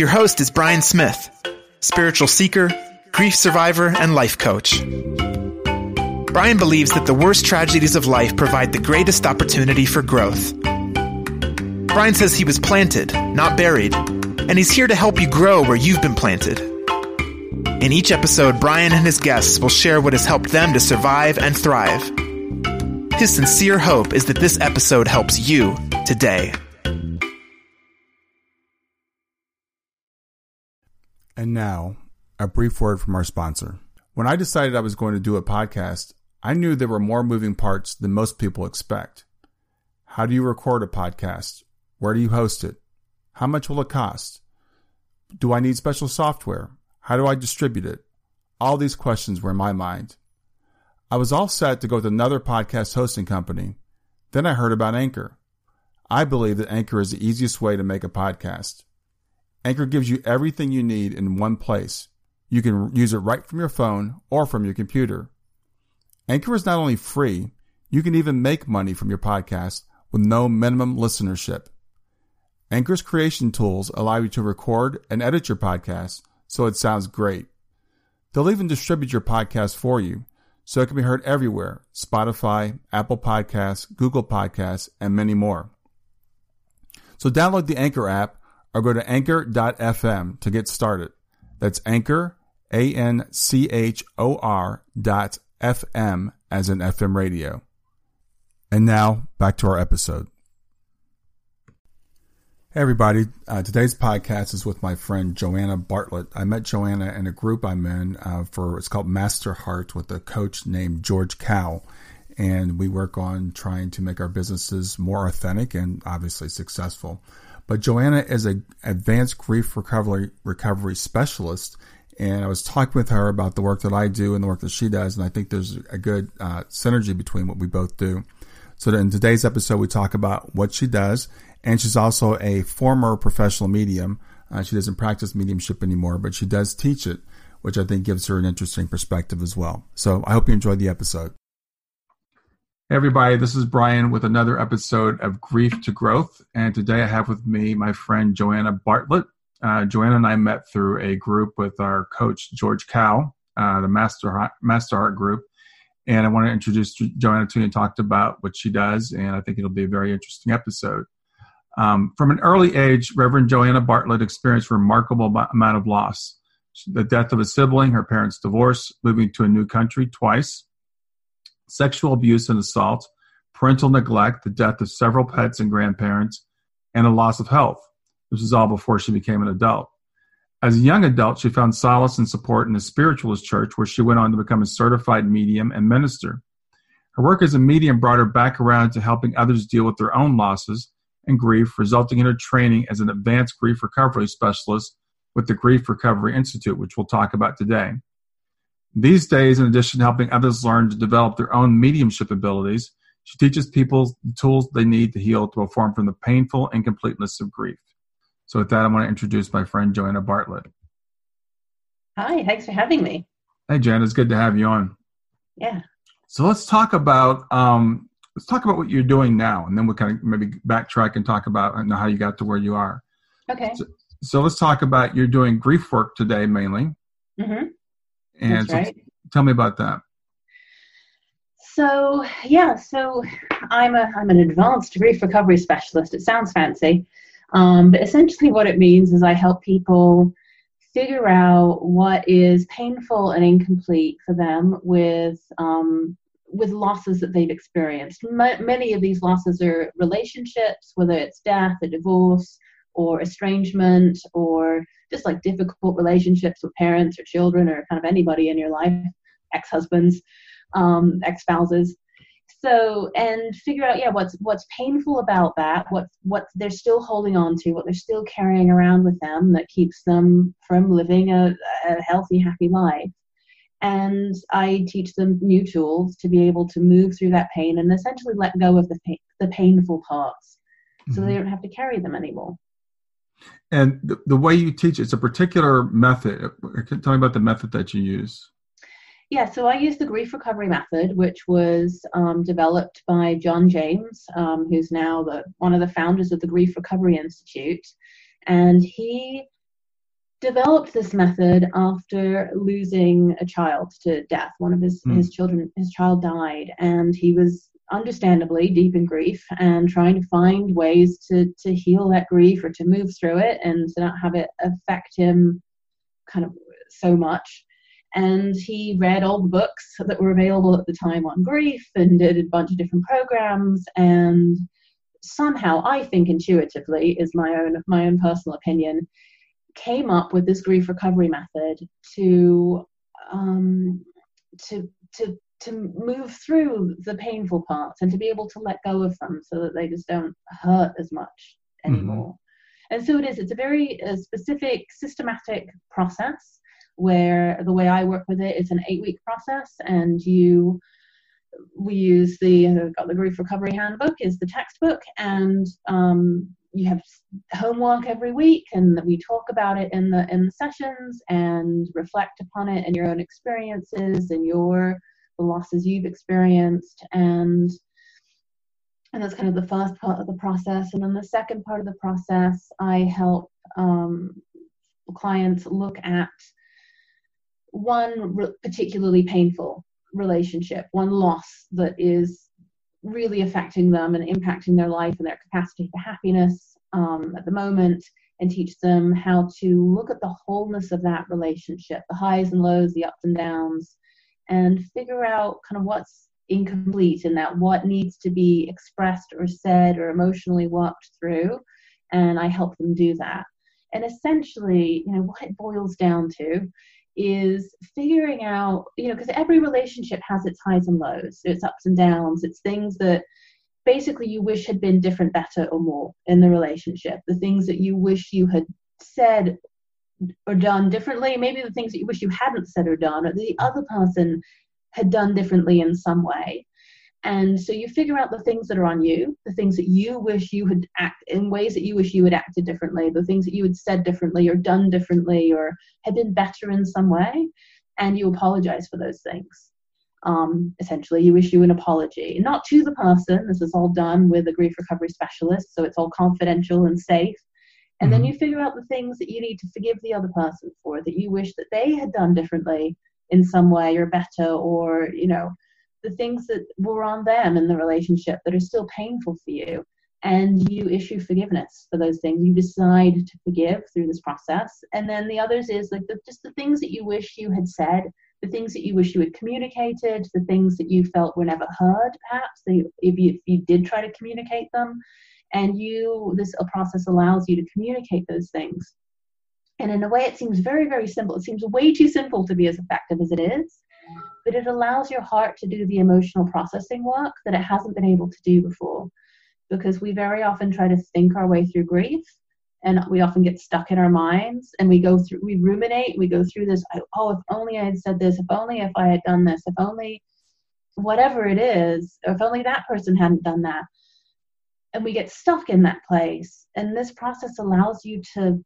Your host is Brian Smith, spiritual seeker, grief survivor, and life coach. Brian believes that the worst tragedies of life provide the greatest opportunity for growth. Brian says he was planted, not buried, and he's here to help you grow where you've been planted. In each episode, Brian and his guests will share what has helped them to survive and thrive. His sincere hope is that this episode helps you today. And now, a brief word from our sponsor. When I decided I was going to do a podcast, I knew there were more moving parts than most people expect. How do you record a podcast? Where do you host it? How much will it cost? Do I need special software? How do I distribute it? All these questions were in my mind. I was all set to go with another podcast hosting company. Then I heard about Anchor. I believe that Anchor is the easiest way to make a podcast. Anchor gives you everything you need in one place. You can use it right from your phone or from your computer. Anchor is not only free, you can even make money from your podcast with no minimum listenership. Anchor's creation tools allow you to record and edit your podcast so it sounds great. They'll even distribute your podcast for you so it can be heard everywhere Spotify, Apple Podcasts, Google Podcasts, and many more. So download the Anchor app or go to anchor.fm to get started. That's anchor, A N C H O R dot FM as in FM radio. And now back to our episode. Hey everybody, uh, today's podcast is with my friend Joanna Bartlett. I met Joanna in a group I'm in uh, for it's called Master Heart with a coach named George Kao, and we work on trying to make our businesses more authentic and obviously successful. But Joanna is an advanced grief recovery recovery specialist, and I was talking with her about the work that I do and the work that she does, and I think there's a good uh, synergy between what we both do. So in today's episode, we talk about what she does, and she's also a former professional medium. Uh, she doesn't practice mediumship anymore, but she does teach it, which I think gives her an interesting perspective as well. So I hope you enjoyed the episode. Hey everybody, this is Brian with another episode of Grief to Growth. And today I have with me my friend Joanna Bartlett. Uh, Joanna and I met through a group with our coach, George Kao, uh, the Master, Master Heart group. And I want to introduce Joanna to you and talk about what she does. And I think it'll be a very interesting episode. Um, from an early age, Reverend Joanna Bartlett experienced a remarkable amount of loss. The death of a sibling, her parents' divorce, moving to a new country twice, sexual abuse and assault, parental neglect, the death of several pets and grandparents, and a loss of health. This was all before she became an adult. As a young adult, she found solace and support in a spiritualist church where she went on to become a certified medium and minister. Her work as a medium brought her back around to helping others deal with their own losses and grief, resulting in her training as an advanced grief recovery specialist with the Grief Recovery Institute, which we'll talk about today. These days, in addition to helping others learn to develop their own mediumship abilities, she teaches people the tools they need to heal to perform from the painful incompleteness of grief. So, with that, I want to introduce my friend Joanna Bartlett. Hi, thanks for having me. Hey, Jan, it's good to have you on. Yeah. So let's talk about um, let's talk about what you're doing now, and then we'll kind of maybe backtrack and talk about how you got to where you are. Okay. So, so let's talk about you're doing grief work today mainly. Mm-hmm. And That's right. tell me about that. So yeah, so I'm a I'm an advanced grief recovery specialist. It sounds fancy, um, but essentially what it means is I help people figure out what is painful and incomplete for them with um, with losses that they've experienced. M- many of these losses are relationships, whether it's death, a divorce, or estrangement, or just like difficult relationships with parents or children, or kind of anybody in your life, ex-husbands, um, ex-spouses. So and figure out yeah what's what's painful about that what what they're still holding on to what they're still carrying around with them that keeps them from living a, a healthy happy life. And i teach them new tools to be able to move through that pain and essentially let go of the pain, the painful parts. Mm-hmm. so they don't have to carry them anymore and the, the way you teach it's a particular method tell me about the method that you use yeah, so I use the grief recovery method, which was um, developed by John James, um, who's now the one of the founders of the Grief Recovery Institute, and he developed this method after losing a child to death. One of his mm. his children, his child died, and he was understandably deep in grief and trying to find ways to to heal that grief or to move through it and to not have it affect him kind of so much. And he read all the books that were available at the time on grief and did a bunch of different programs. And somehow i think intuitively is my own my own personal opinion came up with this grief recovery method to um, to to to move through the painful parts and to be able to let go of them so that they just don't hurt as much mm-hmm. anymore mm-hmm. and so it is it's a very uh, specific systematic process where the way I work with it is an eight week process, and you we use the uh, got the grief recovery handbook is the textbook, and um, you have homework every week, and we talk about it in the in the sessions and reflect upon it and your own experiences and your the losses you've experienced and and that's kind of the first part of the process. And then the second part of the process i help um, clients look at one re- particularly painful relationship, one loss that is really affecting them and impacting their life and their capacity for happiness um, at the moment, and teach them how to look at the wholeness of that relationship, the highs and lows, the ups and downs, and figure out kind of what's incomplete in that, what needs to be expressed or said or emotionally walked through. And I help them do that. And essentially, you know, what it boils down to is figuring out, you know, because every relationship has its highs and lows, its ups and downs, it's things that basically you wish had been different, better, or more in the relationship, the things that you wish you had said or done differently, maybe the things that you wish you hadn't said or done, or the other person had done differently in some way. And so you figure out the things that are on you, the things that you wish you had act in ways that you wish you had acted differently, the things that you had said differently or done differently or had been better in some way, and you apologize for those things. Um, essentially, you issue an apology, not to the person. This is all done with a grief recovery specialist, so it's all confidential and safe. And mm-hmm. then you figure out the things that you need to forgive the other person for, that you wish that they had done differently in some way or better, or you know the things that were on them in the relationship that are still painful for you. And you issue forgiveness for those things. You decide to forgive through this process. And then the others is like the, just the things that you wish you had said the things that you wish you had communicated the things that you felt were never heard perhaps if you, if you did try to communicate them and you this process allows you to communicate those things and in a way it seems very very simple it seems way too simple to be as effective as it is but it allows your heart to do the emotional processing work that it hasn't been able to do before. Because we very often try to think our way through grief and we often get stuck in our minds and we go through, we ruminate, we go through this, oh, if only I had said this, if only if I had done this, if only whatever it is, if only that person hadn't done that. And we get stuck in that place. And this process allows you to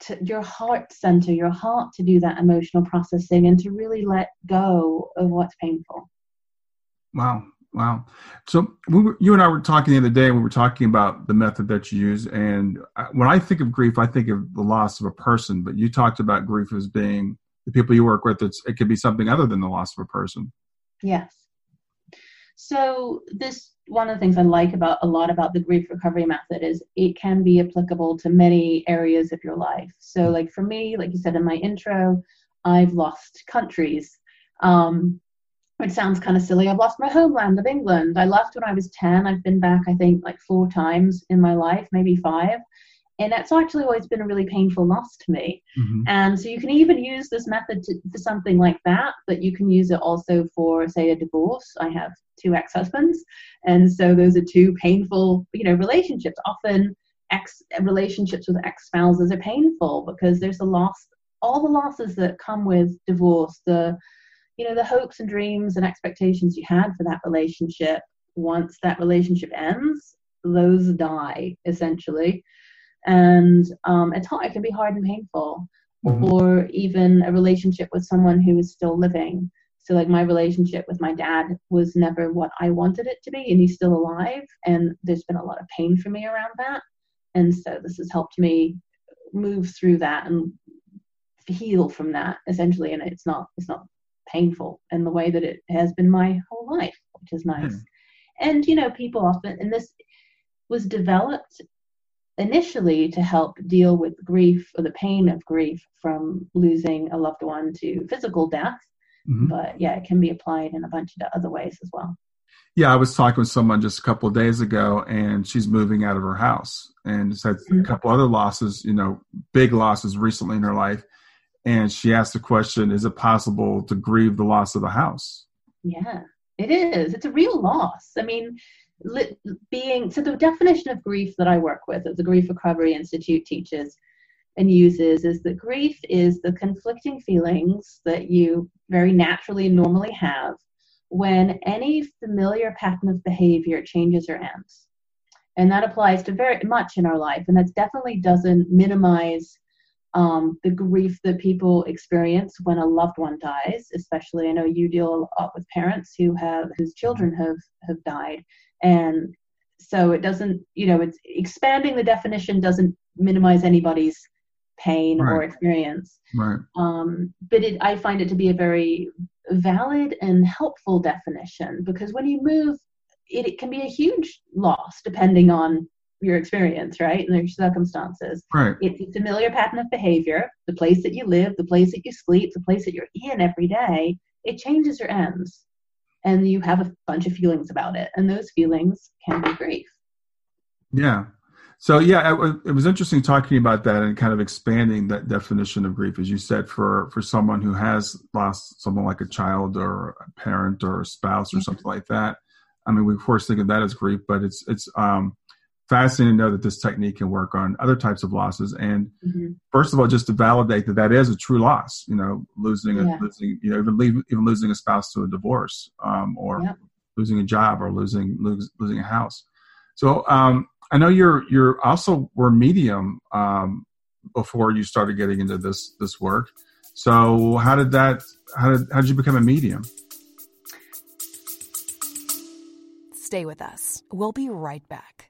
to your heart center, your heart to do that emotional processing and to really let go of what's painful. Wow. Wow. So we were, you and I were talking the other day, we were talking about the method that you use. And when I think of grief, I think of the loss of a person, but you talked about grief as being the people you work with. It's, it could be something other than the loss of a person. Yes. So this one of the things I like about a lot about the grief recovery method is it can be applicable to many areas of your life. So, like for me, like you said in my intro, I've lost countries. Um, it sounds kind of silly. I've lost my homeland of England. I left when I was 10. I've been back, I think, like four times in my life, maybe five and that's actually always been a really painful loss to me. Mm-hmm. And so you can even use this method to, for something like that, but you can use it also for, say, a divorce. I have two ex-husbands, and so those are two painful, you know, relationships. Often, ex relationships with ex-spouses are painful because there's a loss. All the losses that come with divorce, the you know the hopes and dreams and expectations you had for that relationship once that relationship ends those die essentially and um, it's hard. It can be hard and painful, mm-hmm. or even a relationship with someone who is still living. So, like my relationship with my dad was never what I wanted it to be, and he's still alive. And there's been a lot of pain for me around that, and so this has helped me move through that and heal from that essentially. And it's not it's not painful in the way that it has been my whole life, which is nice. Mm. And you know, people often and this was developed initially to help deal with grief or the pain of grief from losing a loved one to physical death. Mm-hmm. But yeah, it can be applied in a bunch of other ways as well. Yeah, I was talking with someone just a couple of days ago, and she's moving out of her house and has had mm-hmm. a couple other losses, you know, big losses recently in her life. And she asked the question Is it possible to grieve the loss of the house? Yeah, it is. It's a real loss. I mean, being so the definition of grief that I work with that the Grief Recovery Institute teaches and uses is that grief is the conflicting feelings that you very naturally and normally have when any familiar pattern of behavior changes or ends. And that applies to very much in our life, and that definitely doesn't minimize um, the grief that people experience when a loved one dies. Especially, I know you deal a lot with parents who have whose children have have died, and so it doesn't you know it's expanding the definition doesn't minimize anybody's pain right. or experience right um, but it, i find it to be a very valid and helpful definition because when you move it, it can be a huge loss depending on your experience, right, and your circumstances. Right. It's a familiar pattern of behavior, the place that you live, the place that you sleep, the place that you're in every day. It changes or ends and you have a bunch of feelings about it and those feelings can be grief. Yeah. So yeah it, it, was interesting talking about that and kind of expanding that definition of grief. As you said for for someone who has lost someone like a child or a parent or a spouse or mm-hmm. something like that i mean we of course think of that as grief but it's it's um fascinating to know that this technique can work on other types of losses. And mm-hmm. first of all, just to validate that that is a true loss, you know, losing a, yeah. losing, you know, even leave, even losing a spouse to a divorce, um, or yeah. losing a job or losing, lose, losing a house. So, um, I know you're, you're also were medium, um, before you started getting into this, this work. So how did that, how did, how did you become a medium? Stay with us. We'll be right back.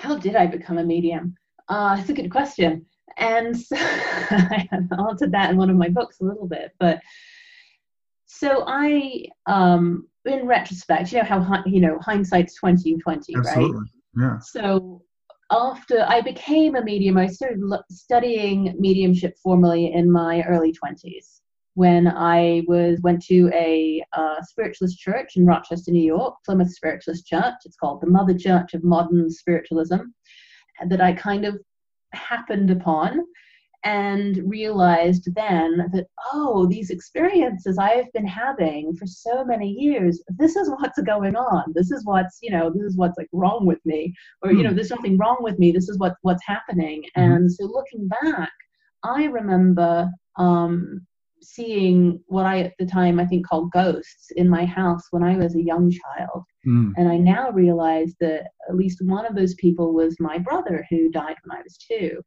How did I become a medium? Uh, it's a good question. And so I answered that in one of my books a little bit. But so I, um, in retrospect, you know how you know hindsight's twenty twenty, right? Yeah. So after I became a medium, I started studying mediumship formally in my early twenties when I was went to a uh, spiritualist church in Rochester, New York, Plymouth Spiritualist Church. It's called the Mother Church of Modern Spiritualism, that I kind of happened upon and realized then that oh these experiences i've been having for so many years this is what's going on this is what's you know this is what's like wrong with me or you know hmm. there's nothing wrong with me this is what what's happening mm-hmm. and so looking back i remember um seeing what I at the time I think called ghosts in my house when I was a young child. Mm. And I now realize that at least one of those people was my brother who died when I was two,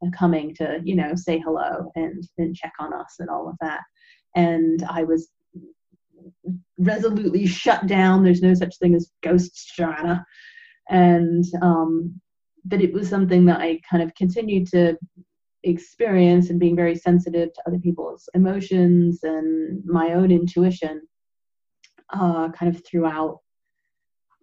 and coming to, you know, say hello and, and check on us and all of that. And I was resolutely shut down. There's no such thing as ghosts, Joanna. And um, but it was something that I kind of continued to experience and being very sensitive to other people's emotions and my own intuition uh, kind of throughout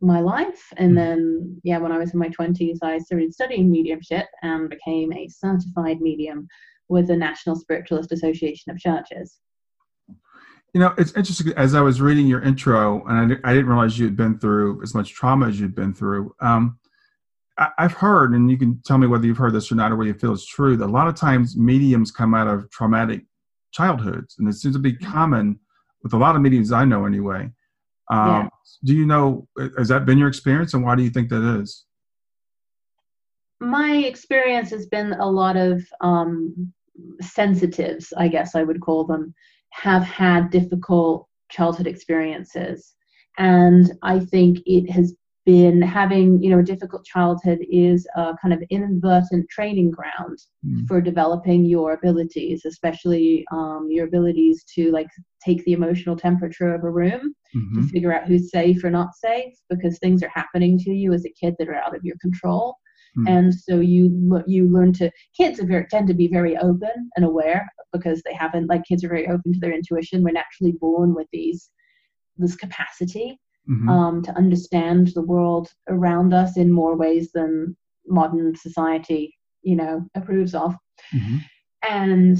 my life. And Hmm. then, yeah, when I was in my 20s, I started studying mediumship and became a certified medium with the National Spiritualist Association of Churches. You know, it's interesting. As I was reading your intro, and I, I didn't realize you had been through as much trauma as you'd been through. Um, I've heard, and you can tell me whether you've heard this or not, or whether you feel it's true. That a lot of times mediums come out of traumatic childhoods, and it seems to be common with a lot of mediums I know, anyway. Um, Yeah. Do you know? Has that been your experience, and why do you think that is? my experience has been a lot of um, sensitives, I guess I would call them, have had difficult childhood experiences. And I think it has been having, you know, a difficult childhood is a kind of inadvertent training ground Mm. for developing your abilities, especially um, your abilities to like take the emotional temperature of a room Mhm. to figure out who's safe or not safe because things are happening to you as a kid that are out of your control Hmm. and so you you learn to kids are very, tend to be very open and aware because they haven't like kids are very open to their intuition we're naturally born with these this capacity Mhm. um, to understand the world around us in more ways than modern society you know approves of Mhm. and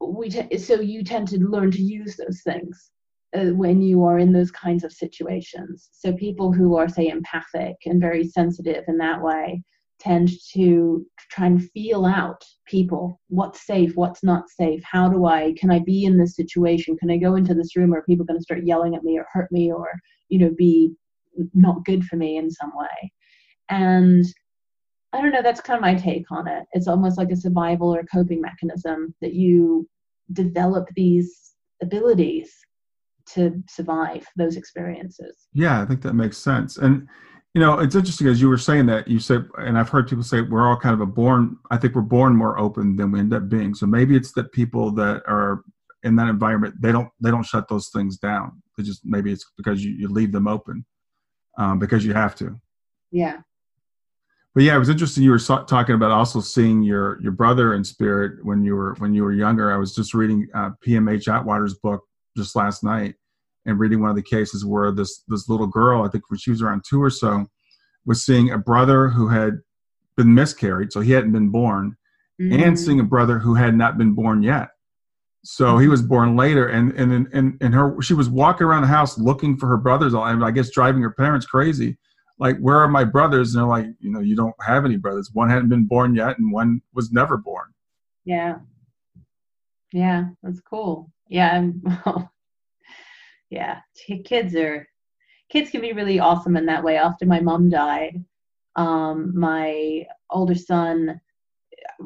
we t- so you tend to learn to use those things uh, when you are in those kinds of situations so people who are say empathic and very sensitive in that way tend to try and feel out people what's safe what's not safe how do i can i be in this situation can i go into this room are people going to start yelling at me or hurt me or you know be not good for me in some way and I don't know, that's kind of my take on it. It's almost like a survival or coping mechanism that you develop these abilities to survive those experiences. Yeah, I think that makes sense. And you know, it's interesting as you were saying that you said, and I've heard people say we're all kind of a born. I think we're born more open than we end up being. So maybe it's that people that are in that environment they don't they don't shut those things down. They just maybe it's because you, you leave them open um, because you have to. Yeah. But yeah, it was interesting. You were so- talking about also seeing your your brother in spirit when you were when you were younger. I was just reading uh, PMH Atwater's book just last night, and reading one of the cases where this this little girl, I think when she was around two or so, was seeing a brother who had been miscarried, so he hadn't been born, and Mm. seeing a brother who had not been born yet. So he was born later, and and and and her she was walking around the house looking for her brothers, and I guess driving her parents crazy. Like, where are my brothers? And they're like, you know, you don't have any brothers. One hadn't been born yet, and one was never born. Yeah. Yeah, that's cool. Yeah. yeah. Kids are, kids can be really awesome in that way. After my mom died, um, my older son,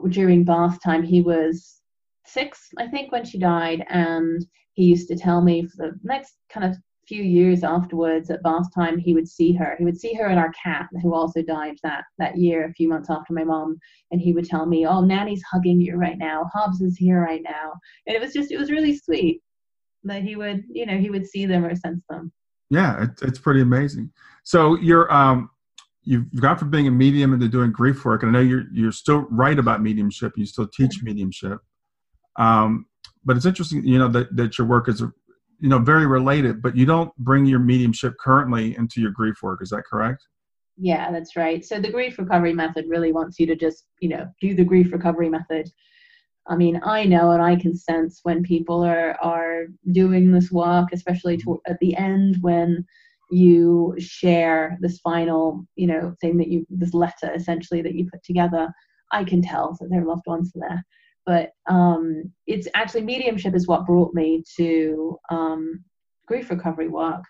during bath time, he was six, I think, when she died. And he used to tell me for the next kind of few years afterwards at bath time, he would see her. He would see her and our cat, who also died that, that year, a few months after my mom. And he would tell me, Oh, Nanny's hugging you right now. Hobbs is here right now. And it was just, it was really sweet that he would, you know, he would see them or sense them. Yeah, it, it's pretty amazing. So you're um, you've gone from being a medium into doing grief work, and I know you're you're still right about mediumship. You still teach mediumship, um, but it's interesting, you know, that that your work is, you know, very related. But you don't bring your mediumship currently into your grief work. Is that correct? Yeah, that's right. So the grief recovery method really wants you to just, you know, do the grief recovery method. I mean, I know and I can sense when people are are doing this work, especially to, at the end when you share this final, you know, thing that you this letter essentially that you put together. I can tell that their loved ones are there. But um, it's actually mediumship is what brought me to um, grief recovery work.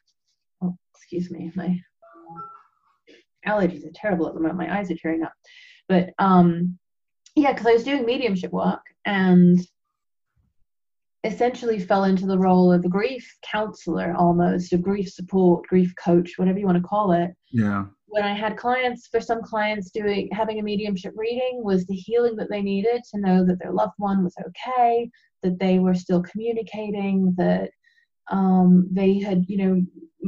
Oh, excuse me, my allergies are terrible at the moment. My eyes are tearing up. But um, yeah, because I was doing mediumship work and essentially fell into the role of a grief counselor almost, a grief support, grief coach, whatever you want to call it. Yeah. When I had clients, for some clients doing having a mediumship reading was the healing that they needed to know that their loved one was okay, that they were still communicating, that um, they had you know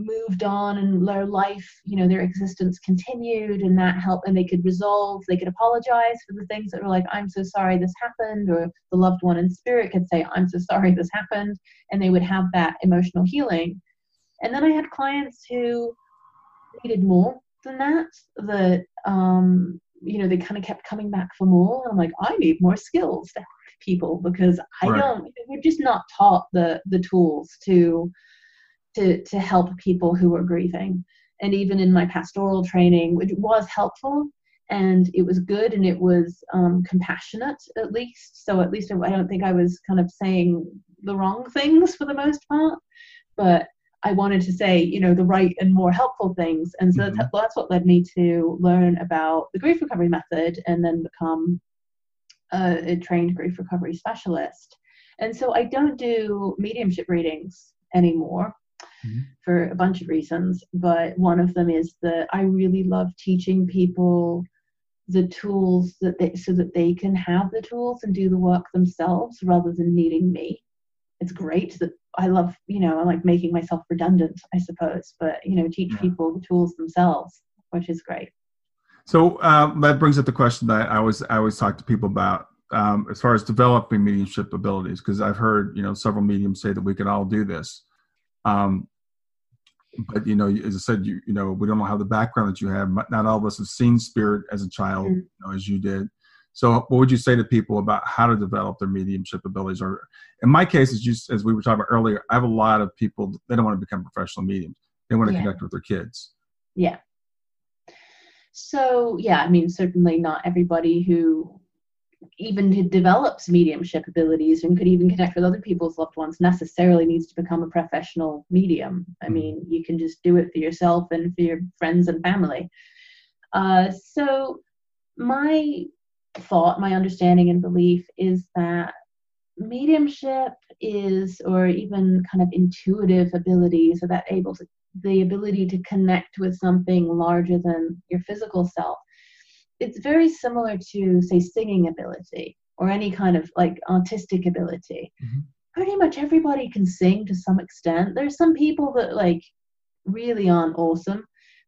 moved on and their life you know their existence continued and that helped and they could resolve they could apologize for the things that were like i'm so sorry this happened or the loved one in spirit could say i'm so sorry this happened and they would have that emotional healing and then i had clients who needed more than that that um, you know they kind of kept coming back for more And i'm like i need more skills to help people because I right. don't we're just not taught the the tools to to to help people who are grieving. And even in my pastoral training, which was helpful and it was good and it was um, compassionate at least. So at least I don't think I was kind of saying the wrong things for the most part, but I wanted to say, you know, the right and more helpful things. And so mm-hmm. that's, that's what led me to learn about the grief recovery method and then become a, a trained grief recovery specialist. And so I don't do mediumship readings anymore mm-hmm. for a bunch of reasons. But one of them is that I really love teaching people the tools that they so that they can have the tools and do the work themselves rather than needing me. It's great that I love, you know, I like making myself redundant, I suppose, but you know, teach yeah. people the tools themselves, which is great. So um, that brings up the question that I always I always talk to people about um, as far as developing mediumship abilities, because I've heard you know several mediums say that we can all do this. Um, but you know, as I said, you you know, we don't have the background that you have. Not all of us have seen spirit as a child, mm-hmm. you know, as you did. So, what would you say to people about how to develop their mediumship abilities? Or, in my case, as you as we were talking about earlier, I have a lot of people they don't want to become professional mediums. They want to yeah. connect with their kids. Yeah. So yeah, I mean, certainly not everybody who even to develops mediumship abilities and could even connect with other people's loved ones necessarily needs to become a professional medium. I mm-hmm. mean, you can just do it for yourself and for your friends and family. Uh, so, my thought, my understanding and belief is that mediumship is, or even kind of intuitive abilities, or that able to the ability to connect with something larger than your physical self it's very similar to say singing ability or any kind of like artistic ability. Mm-hmm. pretty much everybody can sing to some extent. There's some people that like really aren't awesome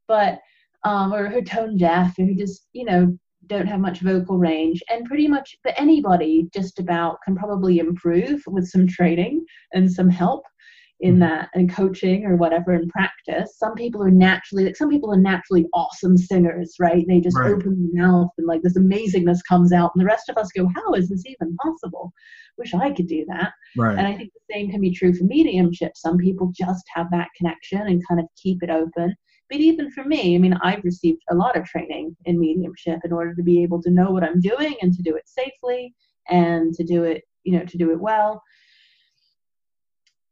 but um or who tone deaf or who just you know don't have much vocal range and pretty much but anybody just about can probably improve with some training and some help in mm-hmm. that and coaching or whatever in practice some people are naturally like some people are naturally awesome singers right they just right. open their mouth and like this amazingness comes out and the rest of us go how is this even possible wish i could do that right. and i think the same can be true for mediumship some people just have that connection and kind of keep it open but even for me i mean i've received a lot of training in mediumship in order to be able to know what i'm doing and to do it safely and to do it you know to do it well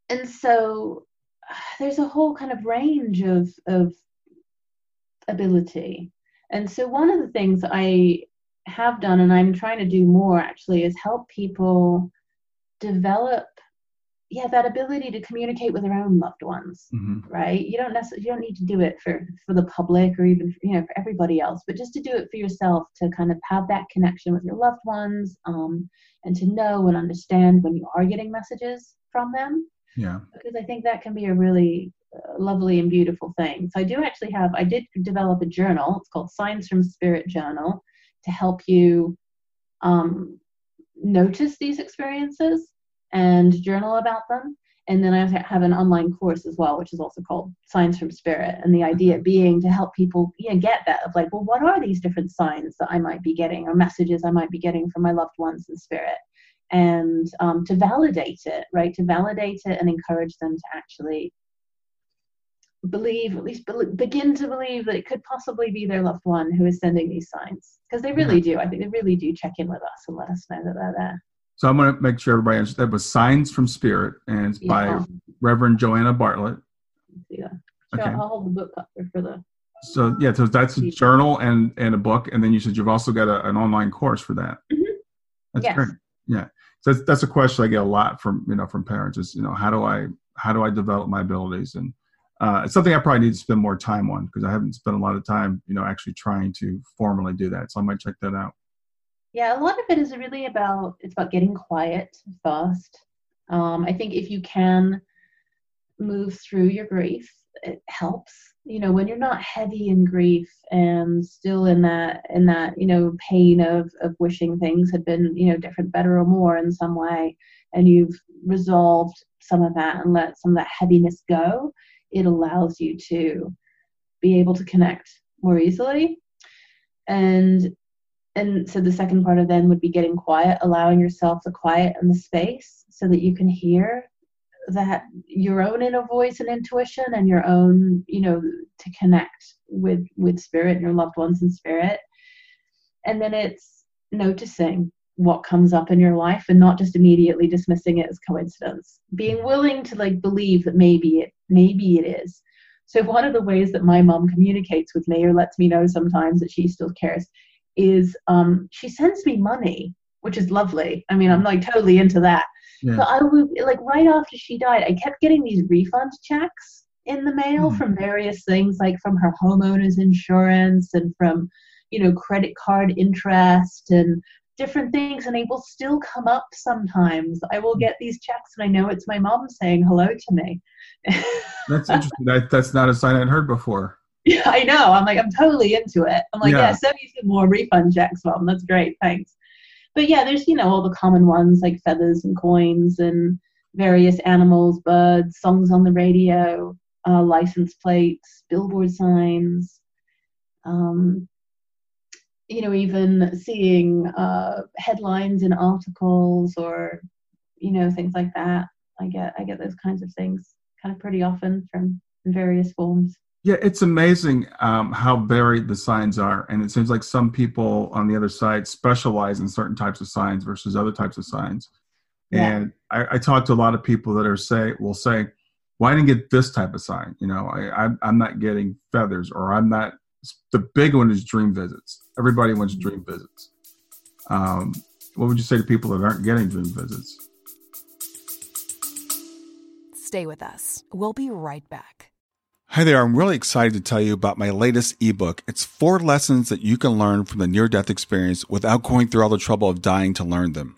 and so there's a whole kind of range of of ability. And so one of the things i have done and i'm trying to do more actually is help people develop yeah that ability to communicate with their own loved ones mm-hmm. right? You don't necessarily you don't need to do it for for the public or even you know for everybody else but just to do it for yourself to kind of have that connection with your loved ones um, and to know and understand when you are getting messages from them yeah. Because I think that can be a really uh, lovely and beautiful thing. So I do actually have, I did develop a journal. It's called Signs from Spirit Journal to help you um, notice these experiences and journal about them. And then I have an online course as well, which is also called Signs from Spirit. And the idea being to help people you know, get that of like, well, what are these different signs that I might be getting or messages I might be getting from my loved ones in spirit? And um, to validate it, right? To validate it and encourage them to actually believe, at least be- begin to believe that it could possibly be their loved one who is sending these signs. Because they really do. I think they really do check in with us and let us know that they're there. So I'm going to make sure everybody understands that was Signs from Spirit, and it's yeah. by Reverend Joanna Bartlett. Yeah. Sure, okay. I'll hold the book up for the. So yeah, so that's a journal and and a book, and then you said you've also got a, an online course for that. Mm-hmm. That's yes. great. Yeah. So that's, that's a question I get a lot from, you know, from parents is, you know, how do I, how do I develop my abilities? And uh, it's something I probably need to spend more time on because I haven't spent a lot of time, you know, actually trying to formally do that. So I might check that out. Yeah, a lot of it is really about it's about getting quiet first. Um, I think if you can move through your grief, it helps. You know, when you're not heavy in grief and still in that in that you know pain of of wishing things had been you know different, better, or more in some way, and you've resolved some of that and let some of that heaviness go, it allows you to be able to connect more easily. And and so the second part of then would be getting quiet, allowing yourself the quiet and the space so that you can hear that your own inner voice and intuition and your own, you know, to connect with with spirit and your loved ones in spirit. And then it's noticing what comes up in your life and not just immediately dismissing it as coincidence. Being willing to like believe that maybe it maybe it is. So one of the ways that my mom communicates with me or lets me know sometimes that she still cares is um, she sends me money which is lovely. I mean i'm like totally into that yeah. but i would like right after she died i kept getting these refund checks in the mail mm. from various things like from her homeowners insurance and from you know credit card interest and different things and they will still come up sometimes. I will get these checks and i know it's my mom saying hello to me. That's interesting. That, that's not a sign i'd heard before. Yeah i know. I'm like i'm totally into it. I'm like yeah, yeah send me some more refund checks mom. That's great. Thanks but yeah there's you know all the common ones like feathers and coins and various animals birds songs on the radio uh, license plates billboard signs um, you know, even seeing uh, headlines in articles or, you know, things like that. I get I get those kinds of things kind of pretty often from various forms. Yeah, it's amazing um, how varied the signs are, and it seems like some people on the other side specialize in certain types of signs versus other types of signs. Yeah. And I, I talk to a lot of people that are say will say, "Why well, didn't get this type of sign?" You know, I, I I'm not getting feathers, or I'm not the big one is dream visits. Everybody wants dream visits. Um, what would you say to people that aren't getting dream visits? Stay with us. We'll be right back. Hi there. I'm really excited to tell you about my latest ebook. It's four lessons that you can learn from the near death experience without going through all the trouble of dying to learn them.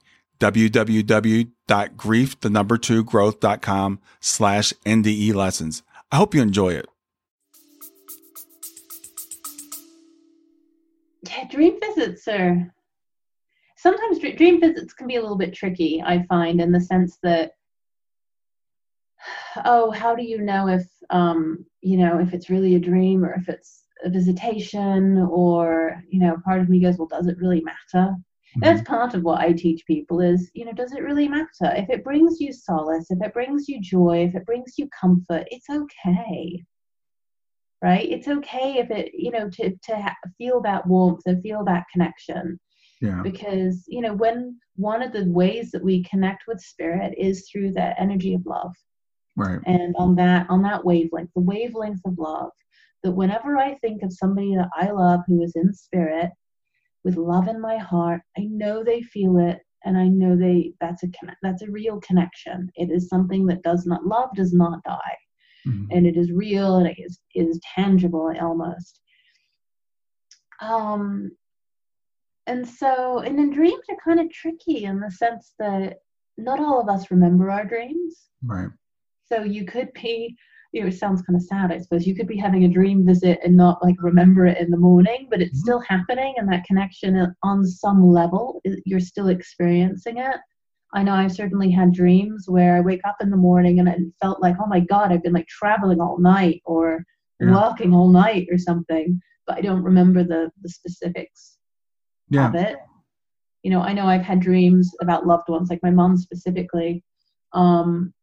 www.grief, the number two growth.com slash NDE lessons. I hope you enjoy it. Yeah, dream visits are sometimes dream visits can be a little bit tricky, I find, in the sense that oh, how do you know if um, you know, if it's really a dream or if it's a visitation or, you know, part of me goes, well, does it really matter? That's mm-hmm. part of what i teach people is you know does it really matter? If it brings you solace if it brings you joy if it brings you comfort it's okay. Right? It's okay if it you know to to ha- feel that warmth and feel that connection. Yeah. because you know when one of the ways that we connect with spirit is through that energy of love. Right. And on that on that wavelength the wavelength of love. That whenever i think of somebody that i love who is in spirit with love in my heart. I know they feel it and I know they that's a connect, that's a real connection. It is something that does not love does not die. Mm-hmm. And it is real and it is is tangible almost. Um and so and then dreams are kind of tricky in the sense that not all of us remember our dreams. Right. So you could be you know, it sounds kind of sad, I suppose. You could be having a dream visit and not like remember it in the morning, but it's mm-hmm. still happening, and that connection on some level, you're still experiencing it. I know I've certainly had dreams where I wake up in the morning and it felt like, oh my God, I've been like traveling all night or yeah. walking all night or something, but I don't remember the, the specifics yeah. of it. You know, I know I've had dreams about loved ones, like my mom specifically, um,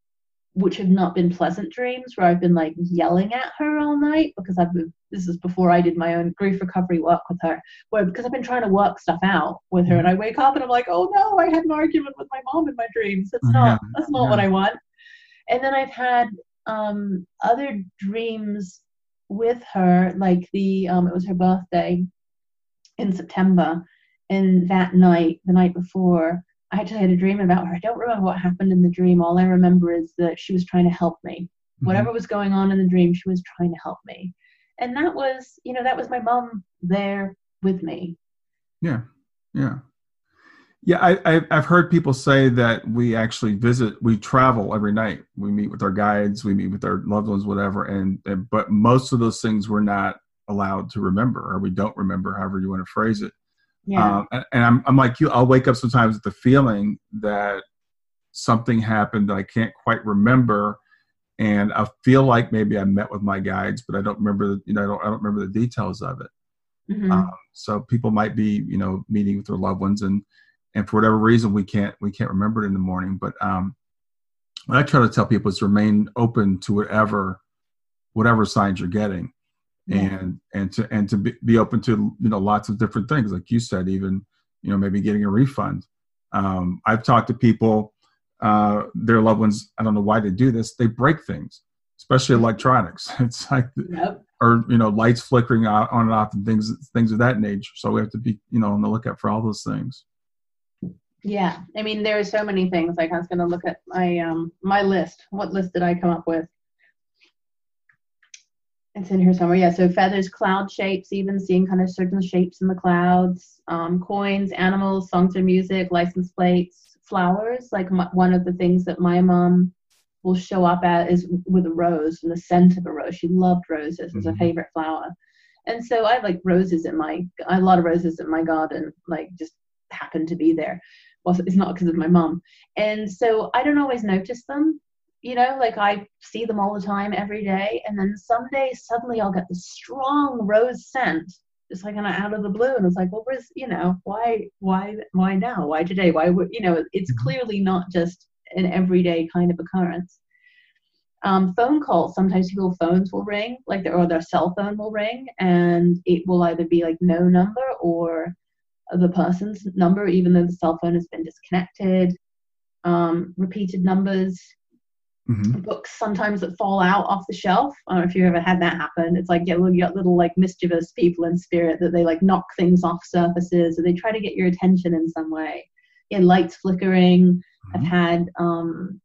which have not been pleasant dreams where I've been like yelling at her all night because I've been, this is before I did my own grief recovery work with her, where because I've been trying to work stuff out with her, and I wake up and I'm like, oh no, I had an argument with my mom in my dreams. That's not Yeah, that's not yeah. what I want. And then I've had um, other dreams with her, like the um, it was her birthday in September, and that night, the night before, I actually had a dream about her. I don't remember what happened in the dream. All I remember is that she was trying to help me. Mhm. Whatever was going on in the dream, she was trying to help me. And that was, you know, that was my mom there with me. Yeah, yeah, yeah. I, I I've heard people say that we actually visit, we travel every night. We meet with our guides, we meet with our loved ones, whatever. And, and but most of those things we're not allowed to remember, or we don't remember, however you want to phrase it. Yeah. Um, and, and I'm I'm like you. I'll wake up sometimes with the feeling that something happened that I can't quite remember. And I feel like maybe I met with my guides, but I don't remember. the- You know, I don't. I don't remember the details of it. Mhm. Um, so people might be, you know, meeting with their loved ones, and and for whatever reason we can't we can't remember it in the morning. But um, what I try to tell people is remain open to whatever whatever signs you're getting, Yeah. and and to and to be, be open to you know lots of different things, like you said, even you know maybe getting a refund. Um, I've talked to people, uh, their loved ones. I don't know why they do this. They break things, especially electronics. It's like Yep. or you know lights flickering out on and off and things things of that nature so we have to be you know on the lookout for all those things Yeah, I mean, there are so many things. Like I was going to look at my um my list. What list did I come up with? It's in here somewhere. Yeah, so feathers, cloud shapes, even seeing kind of certain shapes in the clouds, um, coins, animals, songs or music, license plates, flowers. Like my, one of the things that my mom will show up at is with a rose and the scent of a rose. She loved roses; was a favorite flower. And so I have like roses in my a lot of roses in my garden, like just happen to be there well, it's not because of my mom. And so I don't always notice them. You know, like I see them all the time every day. And then some days suddenly I'll get this strong rose scent, just like kind of out of the blue. And it's like, well, where's, you know, why, why, why now? Why today? Why would, you know, it's Mhm. clearly not just an everyday kind of occurrence. Um, phone calls, sometimes people's phones will ring, like their, or their cell phone will ring, and it will either be like no number or the person's number, even though the cell phone has been disconnected. Um, repeated numbers, mm-hmm. books sometimes that fall out off the shelf. I don't know if you've ever had that happen. It's like you got little like mischievous people in spirit that they like knock things off surfaces or they try to get your attention in some way. Yeah, lights flickering. I've had um,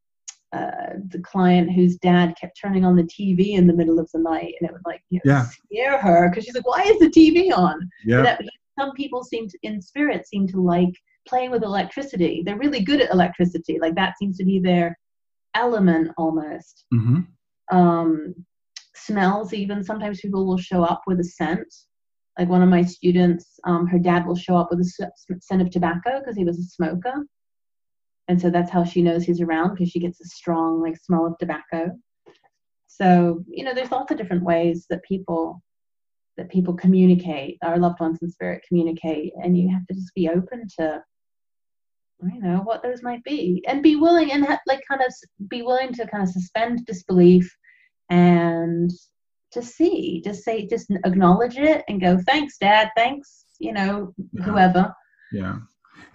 uh, the client whose dad kept turning on the TV in the middle of the night, and it would like you know, Yeah. scare her because she's like, "Why is the TV on?" yeah that some people seem to in spirit seem to like playing with electricity they're really good at electricity like that seems to be their element almost. Mm-hmm. um smells even sometimes people will show up with a scent. Like one of my students um, her dad will show up with a scent of tobacco because he was a smoker. And so that's how she knows he's around because she gets a strong like smell of tobacco. So you know there's lots of different ways that people that people communicate our loved ones in spirit communicate and you have to just be open to you know what those might be. And be willing and ha- like kind of be willing to kind of suspend disbelief and to see. Just say just acknowledge it and go thanks dad. Thanks you know Yeah. whoever. Yeah.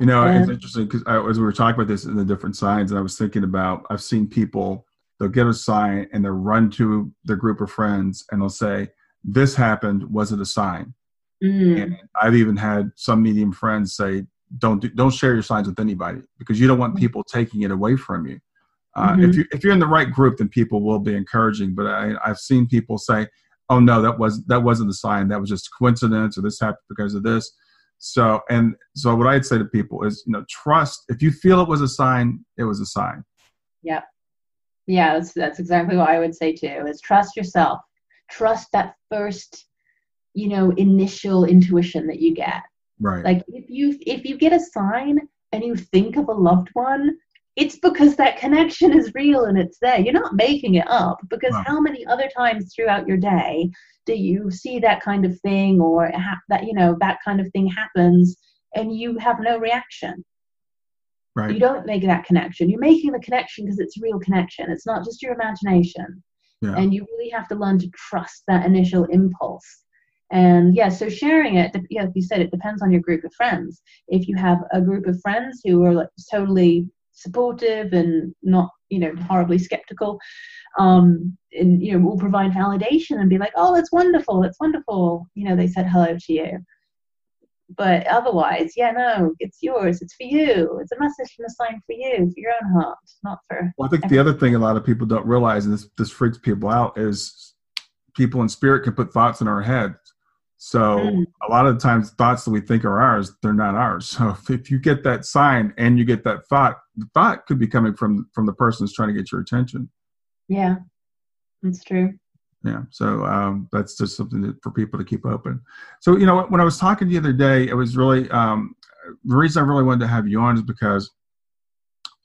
You know it's interesting because as we were talking about this in the different signs and i was thinking about i've seen people they'll get a sign and they'll run to their group of friends and they'll say this happened. Was it a sign? Mm. And I've even had some medium friends say, "Don't do, don't share your signs with anybody because you don't want people taking it away from you." Uh, Mhm. If you if you're in the right group, then people will be encouraging. But I, I've seen people say, "Oh no, that was that wasn't the sign. That was just coincidence, or this happened because of this." So and so, what I'd say to people is, you know, trust. If you feel it was a sign, it was a sign. Yep. Yeah that's, that's exactly what i would say too is trust yourself trust that first you know initial intuition that you get Right. like if you if you get a sign and you think of a loved one it's because that connection is real and it's there you're not making it up because how many other times throughout your day do you see that kind of thing or ha- that you know that kind of thing happens and you have no reaction Right. You don't make that connection. You're making the connection because it's a real connection. It's not just your imagination. Yeah. And you really have to learn to trust that initial impulse. And yeah, so sharing it, yeah, like you said, it depends on your group of friends. If you have a group of friends who are like totally supportive and not, you know, horribly skeptical, um, and you know, will provide validation and be like, oh, it's wonderful, it's wonderful. You know, they said hello to you but otherwise, yeah, no, it's yours. It's for you. It's a message from a sign for you, for your own heart, not for. Well, I think the other thing a lot of people don't realize, and this this freaks people out, is people in spirit can put thoughts in our head. So mm. a lot of times, thoughts that we think are ours, they're not ours. So if, if you get that sign and you get that thought, the thought could be coming from from the person who's trying to get your attention. Yeah, that's true yeah so um, that's just something that, for people to keep open so you know when i was talking the other day it was really um, the reason i really wanted to have you on is because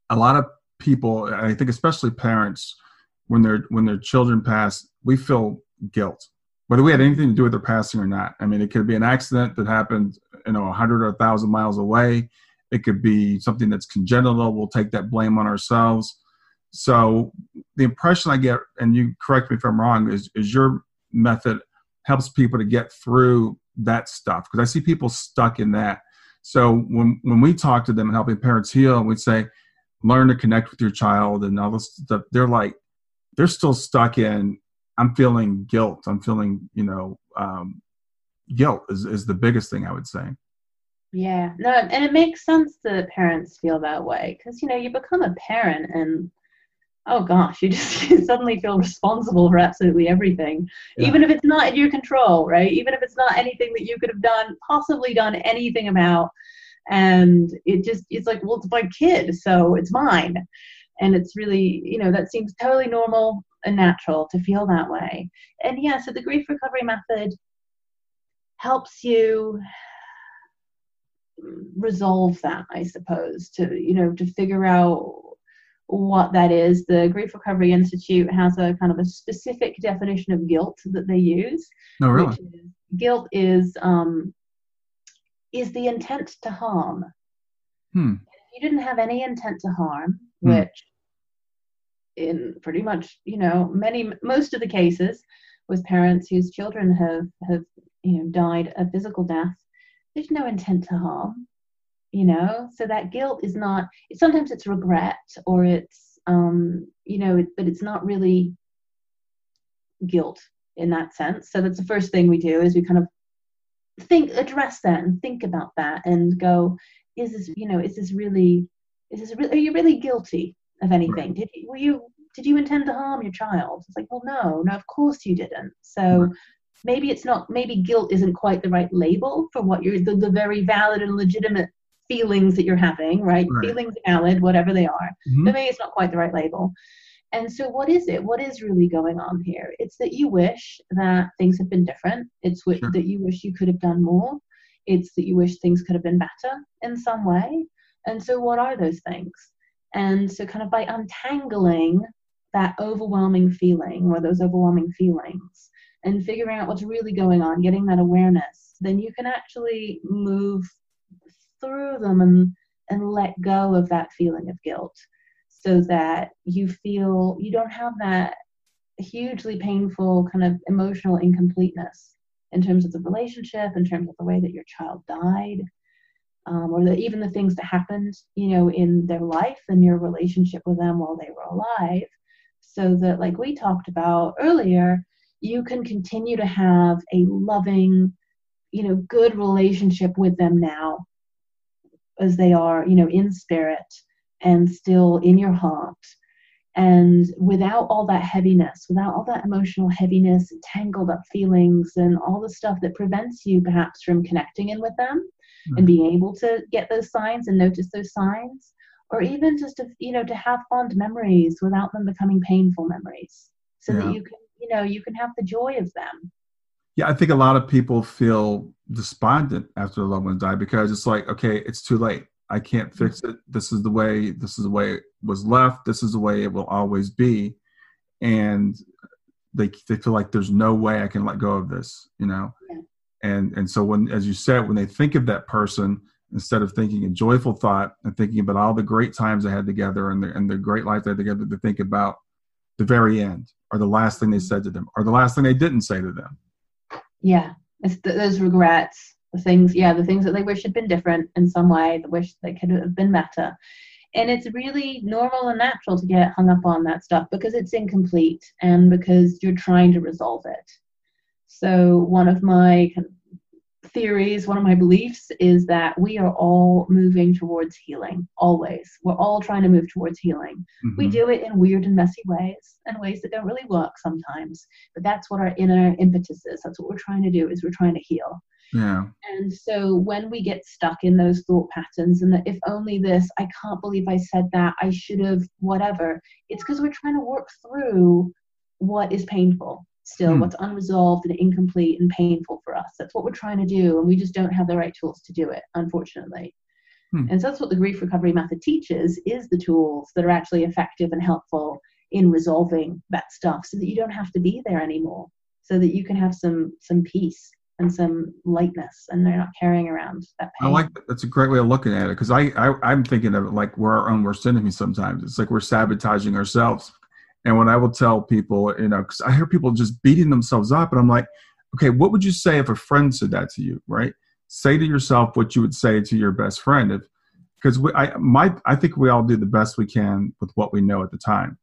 a lot of people i think especially parents when their when their children pass we feel guilt whether we had anything to do with their passing or not i mean it could be an accident that happened you know 100 or 1000 miles away it could be something that's congenital we'll take that blame on ourselves so the impression I get, and you correct me if I'm wrong, is, is your method helps people to get through that stuff because I see people stuck in that. So when when we talk to them and helping parents heal, we say, learn to connect with your child and all this stuff. They're like, they're still stuck in. I'm feeling guilt. I'm feeling, you know, um, guilt is is the biggest thing I would say. Yeah, no, and it makes sense that parents feel that way because you know you become a parent and oh gosh, you just you suddenly feel responsible for absolutely everything, yeah. even if it's not in your control, right? Even if it's not anything that you could have done, possibly done anything about. And it just, it's like, well, it's my kid, so it's mine. And it's really, you know, that seems totally normal and natural to feel that way. And yeah, so the grief recovery method helps you resolve that, I suppose, to, you know, to figure out what that is. The Grief Recovery Institute has a kind of a specific definition of guilt that they use. No, really. Is, guilt is um, is the intent to harm. Hmm. If you didn't have any intent to harm, hmm. which in pretty much you know many most of the cases with parents whose children have have you know died a physical death, there's no intent to harm you know? So that guilt is not sometimes it's regret or it's um you know but it's not really guilt in that sense. So that's the first thing we do is we kind of think address that and think about that and go is this you know is this really is this really are you really guilty of anything right. did you were you did you intend to harm your child it's like well no no of course you didn't so right. maybe it's not maybe guilt isn't quite the right label for what you're the, the very valid and legitimate feelings that you're having, right? right. Feelings valid, whatever they are. Mm-hmm. But maybe it's not quite the right label. And so, what is it? What is really going on here? It's that you wish that things had been different. It's w- sure. that you wish you could have done more. It's that you wish things could have been better in some way. And so, what are those things? And so, kind of by untangling that overwhelming feeling or those overwhelming feelings and figuring out what's really going on, getting that awareness, then you can actually move through them and and let go of that feeling of guilt so that you feel you don't have that hugely painful kind of emotional incompleteness in terms of the relationship in terms of the way that your child died um, or the, even the things that happened you know in their life and your relationship with them while they were alive so that like we talked about earlier you can continue to have a loving you know good relationship with them now as they are, you know, in spirit and still in your heart. And without all that heaviness, without all that emotional heaviness, tangled up feelings, and all the stuff that prevents you perhaps from connecting in with them mm-hmm. and being able to get those signs and notice those signs, or even just to, you know, to have fond memories without them becoming painful memories, so yeah. that you can, you know, you can have the joy of them. Yeah, I think a lot of people feel despondent after a loved one died because it's like, okay, it's too late. I can't mm-hmm. fix it. This is the way. This is the way it was left. This is the way it will always be, and they they feel like there's no way I can let go of this. You know, yeah. And and so when, as you said, when they think of that person, instead of thinking a joyful thought and thinking about all the great times they had together and the, and the great life they had together to think about the very end or the last thing they said to them or the last thing they didn't say to them. Yeah. It's th- those regrets the things yeah the things that they wish had been different in some way the wish they could have been better. And it's really normal and natural to get hung up on that stuff because it's incomplete and because you're trying to resolve it so one of my theories, one of my beliefs is that we are all moving towards healing, always. We're all trying to move towards healing. Mm-hmm. We do it in weird and messy ways and ways that don't really work sometimes. But that's what our inner impetus is. That's what we're trying to do is we're trying to heal. Yeah. And so when we get stuck in those thought patterns and that if only this, I can't believe I said that, I should have, whatever, it's because we're trying to work through what is painful still, hmm. what's unresolved and incomplete and painful for us. That's what we're trying to do, and we just don't have the right tools to do it, unfortunately. Hmm. And so that's what the grief recovery method teaches is the tools that are actually effective and helpful in resolving that stuff so that you don't have to be there anymore. So that you can have some some peace and some lightness and they're not carrying around that pain. I like that. That's a great way of looking at it because I, I I'm thinking of it like we're our own worst enemy sometimes. It's like we're sabotaging ourselves and when I will tell people, you know, because I hear people just beating themselves up, and I'm like, okay, what would you say if a friend said that to you, right? Say to yourself what you would say to your best friend, if because I my I think we all do the best we can with what we know at the time.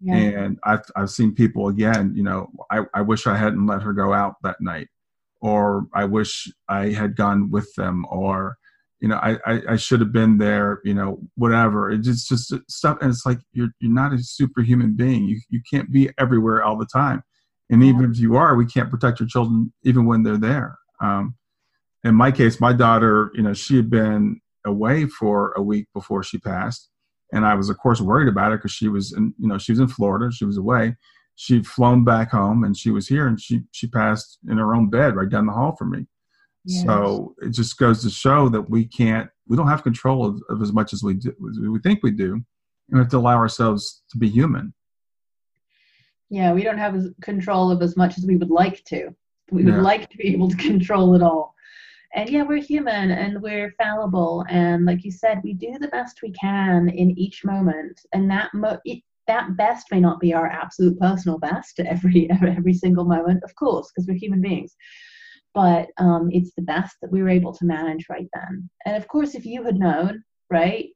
Yeah. And I've I've seen people again, you know, I, I wish I hadn't let her go out that night, or I wish I had gone with them, or you know, I, I, I, should have been there, you know, whatever. It's just, just stuff. And it's like, you're, you're not a superhuman being. You, you can't be everywhere all the time. And even if you are, we can't protect your children even when they're there. Um, in my case, my daughter, you know, she had been away for a week before she passed. And I was, of course, worried about her because she was in, you know, she was in Florida. She was away. She'd flown back home and she was here and she, she passed in her own bed right down the hall from me. So it just goes to show that we can't, we don't have control of, of as much as we do, as we think we do. And we have to allow ourselves to be human. Yeah, we don't have control of as much as we would like to. We would yeah. like to be able to control it all. And yeah, we're human and we're fallible. And like you said, we do the best we can in each moment. And that mo- it, that best may not be our absolute personal best every every single moment, of course, because we're human beings but um, it's the best that we were able to manage right then. And of course, if you had known, right,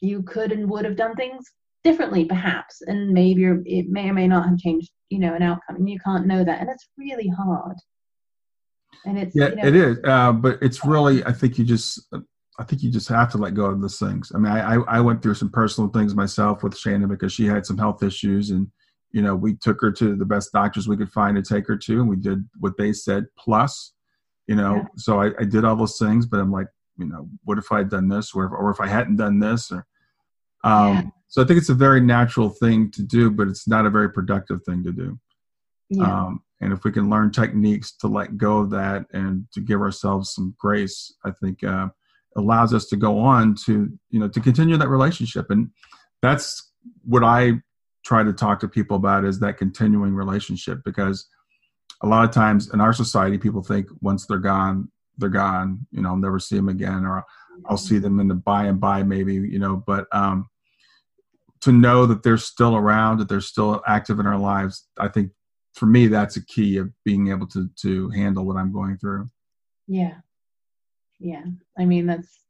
you could and would have done things differently, perhaps, and maybe it may or may not have changed, you know, an outcome. And you can't know that, and it's really hard. And it's yeah, you know, it is, uh, but it's really. I think you just. I think you just have to let go of those things. I mean, I, I went through some personal things myself with Shannon because she had some health issues, and you know, we took her to the best doctors we could find to take her to, and we did what they said plus, you know. Yeah. So I, I, did all those things, but I'm like, you know, what if I had done this, or if, or if I hadn't done this, or. Um, yeah. So I think it's a very natural thing to do, but it's not a very productive thing to do. Yeah. Um, and if we can learn techniques to let go of that and to give ourselves some grace, I think uh, allows us to go on to you know to continue that relationship, and that's what I try to talk to people about is that continuing relationship because a lot of times in our society people think once they're gone they're gone you know i'll never see them again or i'll see them in the by and by maybe you know but um to know that they're still around that they're still active in our lives i think for me that's a key of being able to to handle what i'm going through. Yeah. Yeah. I mean that's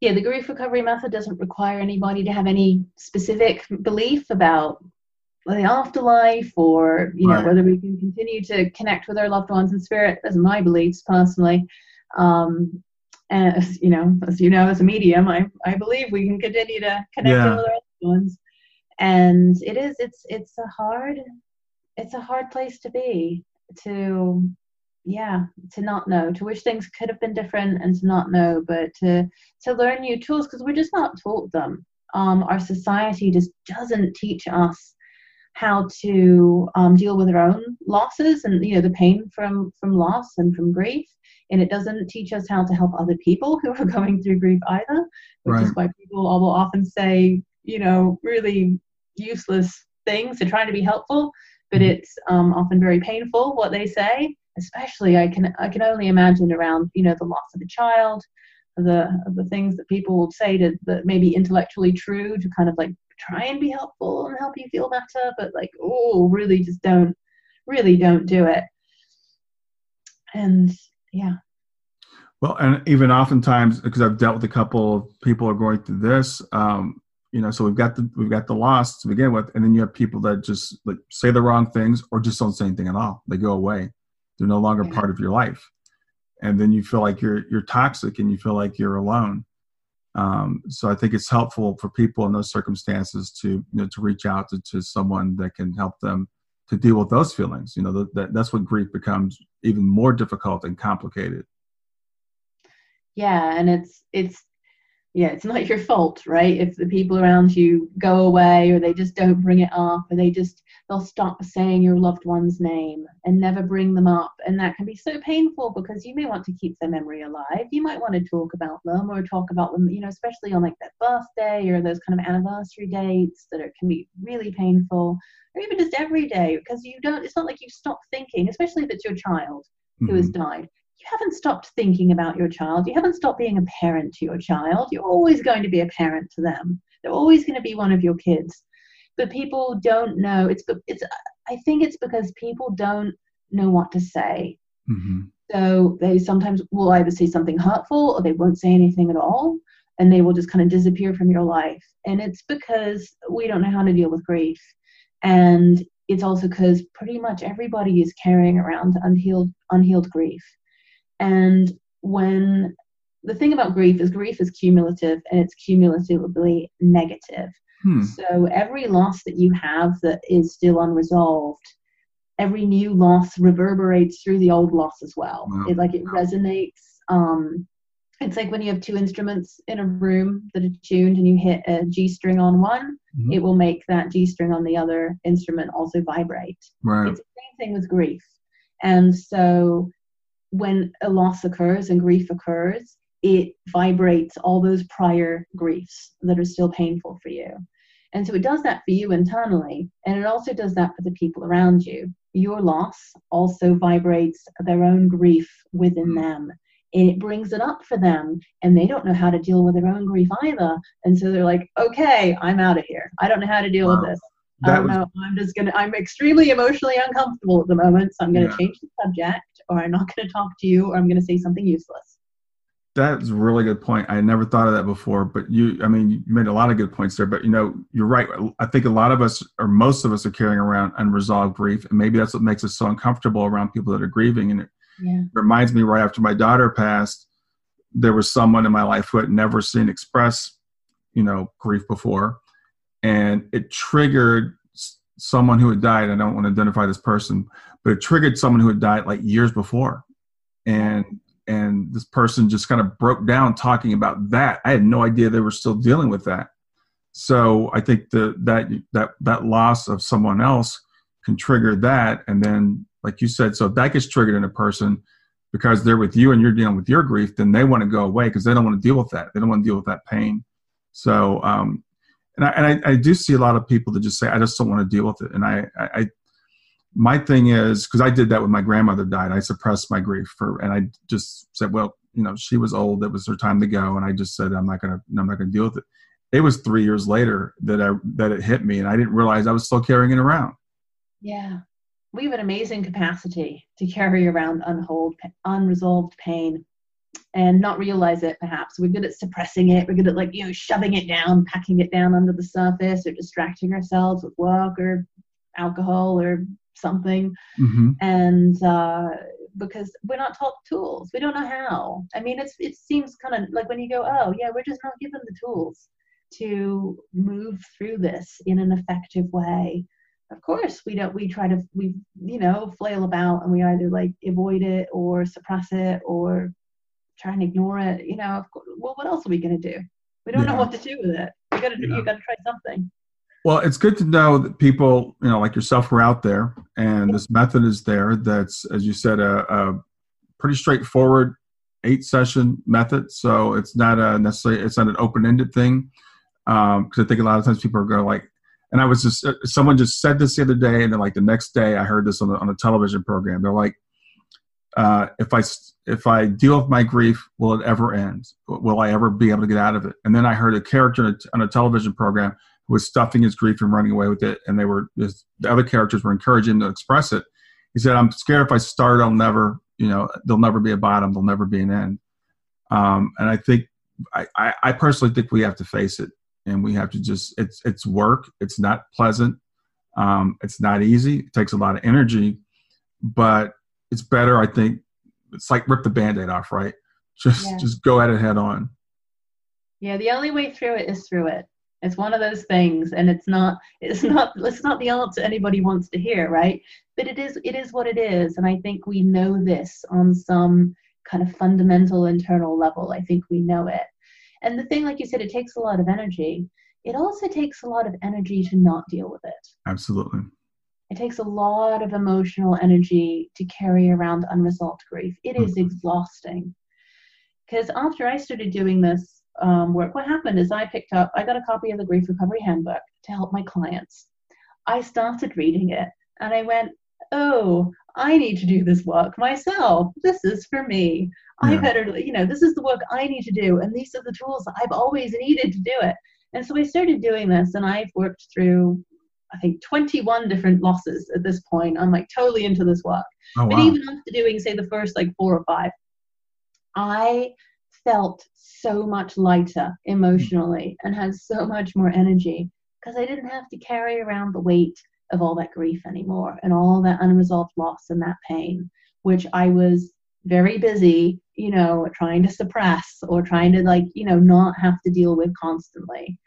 yeah, the grief recovery method doesn't require anybody to have any specific belief about the afterlife or you know right. whether we can continue to connect with our loved ones in spirit. Are my beliefs personally. Um, and as, you know, as you know, as a medium, I I believe we can continue to connect yeah. with our loved ones. And it is it's it's a hard it's a hard place to be to yeah to not know to wish things could have been different and to not know but to to learn new tools because we're just not taught them um, our society just doesn't teach us how to um, deal with our own losses and you know the pain from from loss and from grief and it doesn't teach us how to help other people who are going through grief either which right. is why people will often say you know really useless things to try to be helpful but mm-hmm. it's um, often very painful what they say especially I can I can only imagine around you know the loss of a child, the the things that people will say to that may be intellectually true to kind of like try and be helpful and help you feel better, but like oh really just don't really don't do it. And yeah. Well, and even oftentimes, because I've dealt with a couple of people are going through this, um, you know, so we've got the we've got the loss to begin with, and then you have people that just like say the wrong things or just don't say anything at all. They go away. They're no longer yeah. part of your life, and then you feel like you're you're toxic and you feel like you're alone. Um, so I think it's helpful for people in those circumstances to you know to reach out to, to someone that can help them to deal with those feelings. You know, that, that that's when grief becomes even more difficult and complicated. Yeah, and it's it's yeah, it's not your fault, right? If the people around you go away or they just don't bring it up or they just they'll stop saying your loved one's name and never bring them up. And that can be so painful because you may want to keep their memory alive. You might want to talk about them or talk about them, you know, especially on like their birthday or those kind of anniversary dates that are, can be really painful or even just every day because you don't it's not like you stop thinking especially if it's your child who mm-hmm. has died you haven't stopped thinking about your child. You haven't stopped being a parent to your child. You're always going to be a parent to them. They're always going to be one of your kids. But people don't know. It's it's i think it's because people don't know what to say. Mm-hmm. so they sometimes will either say something hurtful or they won't say anything at all and they will just kind of disappear from your life. And it's because we don't know how to deal with grief. And it's also because pretty much everybody is carrying around unhealed unhealed grief and when the thing about grief is grief is cumulative and it's cumulatively negative hmm. so every loss that you have that is still unresolved every new loss reverberates through the old loss as well wow. it like it resonates um, it's like when you have two instruments in a room that are tuned and you hit a G string on one, mm-hmm. it will make that G string on the other instrument also vibrate. Right. It's the same thing with grief. And so when a loss occurs and grief occurs, it vibrates all those prior griefs that are still painful for you. And so it does that for you internally, and it also does that for the people around you. Your loss also vibrates their own grief within mm-hmm. them and it brings it up for them and they don't know how to deal with their own grief either and so they're like okay i'm out of here i don't know how to deal wow. with this that i don't was... know i'm just gonna i'm extremely emotionally uncomfortable at the moment so i'm gonna yeah. change the subject or i'm not gonna talk to you or i'm gonna say something useless that's a really good point i never thought of that before but you i mean you made a lot of good points there but you know you're right i think a lot of us or most of us are carrying around unresolved grief and maybe that's what makes us so uncomfortable around people that are grieving and it yeah. reminds me right after my daughter passed, there was someone in my life who had never seen express, you know, grief before. And it triggered someone who had died. I don't want to identify this person, but it triggered someone who had died like years before. And and this person just kind of broke down talking about that. I had no idea they were still dealing with that. So I think the, that that that loss of someone else can trigger that, and then like you said. So if that gets triggered in a person because they're with you and you're dealing with your grief, then they want to go away because they don't want to deal with that. They don't want to deal with that pain. So, um, and I, and I, I, do see a lot of people that just say, I just don't want to deal with it. And I, I, my thing is, because I did that when my grandmother died, I suppressed my grief for, and I just said, well, you know, she was old. It was her time to go. And I just said, I'm not going to, I'm not going to deal with it. It was three years later that I, that it hit me and I didn't realize I was still carrying it around. Yeah we have an amazing capacity to carry around unhold, unresolved pain and not realize it perhaps. We're good at suppressing it. We're good at like you know shoving it down packing it down under the surface or distracting ourselves with work or alcohol or something. Mm-hmm. and uh, because we're not taught tools. We don't know how. I mean it's it seems kind of like when you go oh yeah we're just not given the tools to move through this in an effective way of course we don't we try to we you know flail about and we either like avoid it or suppress it or try and ignore it you know well what else are we going to do we don't yeah. know what to do with it you gotta yeah. you gotta try something well it's good to know that people you know like yourself are out there and this method is there that's as you said a, a pretty straightforward eight session method so it's not a necessarily it's not an open-ended thing because um, i think a lot of times people are going like and I was just uh, someone just said this the other day, and then like the next day I heard this on a, on a television program. They're like, uh, if I if I deal with my grief, will it ever end? Will I ever be able to get out of it? And then I heard a character on a television program who was stuffing his grief and running away with it, and they were the other characters were encouraging him to express it. He said, "I'm scared if I start, I'll never, you know, there'll never be a bottom, there'll never be an end." Um, and I think I, I, I personally think we have to face it, and we have to just it's it's work. It's not pleasant. Um, it's not easy. It takes a lot of energy, but it's better. I think it's like rip the band-aid off, right? Just yeah. just go at it head on. Yeah, the only way through it is through it. It's one of those things, and it's not it's not it's not the answer anybody wants to hear, right? But it is it is what it is, and I think we know this on some kind of fundamental internal level. I think we know it. And the thing, like you said, it takes a lot of energy. It also takes a lot of energy to not deal with it. Absolutely. It takes a lot of emotional energy to carry around unresolved grief. It is mm-hmm. exhausting. Because after I started doing this um, work, what happened is I picked up, I got a copy of the Grief Recovery Handbook to help my clients. I started reading it and I went, oh, I need to do this work myself. This is for me. Yeah. I better, you know, this is the work I need to do. And these are the tools I've always needed to do it. And so I started doing this and I've worked through, I think, 21 different losses at this point. I'm like totally into this work. Oh, wow. But even after doing, say, the first like four or five, I felt so much lighter emotionally hmm. and had so much more energy because I didn't have to carry around the weight of all that grief anymore and all that unresolved loss and that pain, which I was very busy, you know, trying to suppress or trying to like, you know, not have to deal with constantly.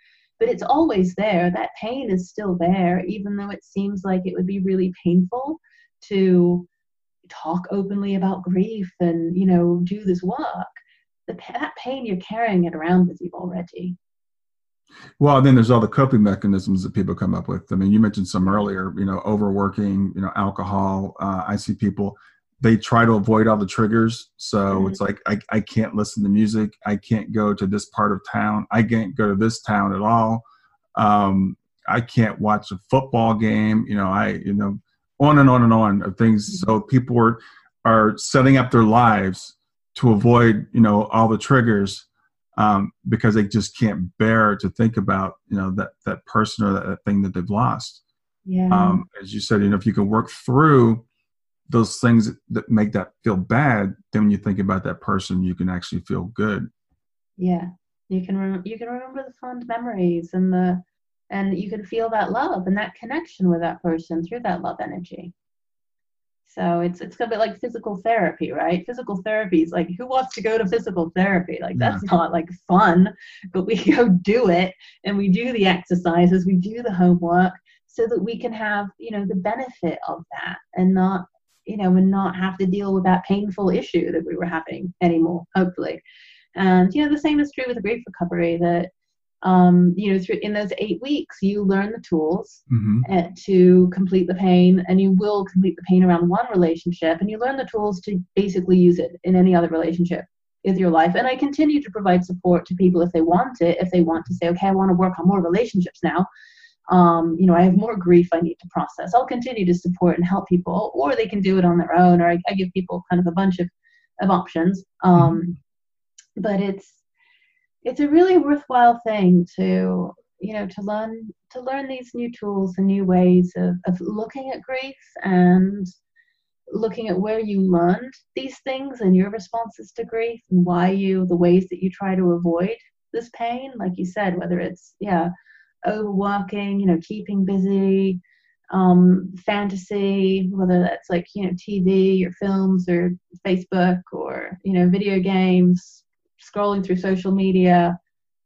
But it's always there. That pain is still there, even though it seems like it would be really painful to talk openly about grief and, you know, do this work. The, that pain, you're carrying it around with you already. Well, then there's all the coping mechanisms that people come up with. I mean, you mentioned some earlier, you know, overworking, you know, alcohol. Uh, I see people, they try to avoid all the triggers. So mm-hmm. it's like, I, I can't listen to music. I can't go to this part of town. I can't go to this town at all. Um, I can't watch a football game. You know, I, you know, on and on and on of things. Mm-hmm. So people are, are setting up their lives to avoid, you know, all the triggers um, because they just can't bear to think about you know that that person or that, that thing that they've lost. Yeah. Um, as you said, you know, if you can work through those things that make that feel bad, then when you think about that person, you can actually feel good. Yeah, you can rem- you can remember the fond memories and the and you can feel that love and that connection with that person through that love energy. So it's it's a bit like physical therapy, right? Physical therapy is like who wants to go to physical therapy? Like that's yeah. not like fun, but we go do it and we do the exercises, we do the homework so that we can have, you know, the benefit of that and not, you know, and not have to deal with that painful issue that we were having anymore, hopefully. And you know, the same is true with grief recovery that um, you know, through in those eight weeks, you learn the tools mm-hmm. to complete the pain, and you will complete the pain around one relationship, and you learn the tools to basically use it in any other relationship with your life. And I continue to provide support to people if they want it, if they want to say, okay, I want to work on more relationships now. Um, you know, I have more grief I need to process. I'll continue to support and help people, or they can do it on their own, or I, I give people kind of a bunch of, of options. Um, mm-hmm. But it's it's a really worthwhile thing to you know to learn to learn these new tools and new ways of, of looking at grief and looking at where you learned these things and your responses to grief and why you the ways that you try to avoid this pain like you said whether it's yeah overworking you know keeping busy um, fantasy whether that's like you know tv or films or facebook or you know video games scrolling through social media,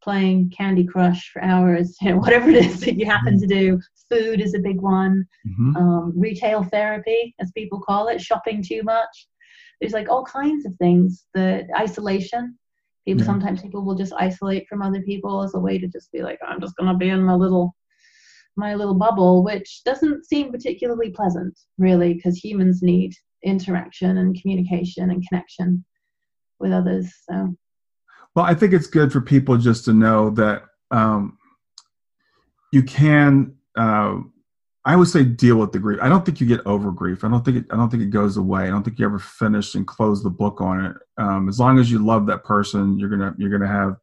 playing Candy Crush for hours, you know, whatever it is that you happen to do. Food is a big one. Mm-hmm. Um, retail therapy, as people call it, shopping too much. There's like all kinds of things. The isolation. People yeah. sometimes people will just isolate from other people as a way to just be like, I'm just gonna be in my little my little bubble, which doesn't seem particularly pleasant, really, because humans need interaction and communication and connection with others. So well, I think it's good for people just to know that um, you can uh, I would say deal with the grief. I don't think you get over grief. I don't think it, I don't think it goes away. I don't think you ever finish and close the book on it. Um, as long as you love that person, you're gonna you're gonna have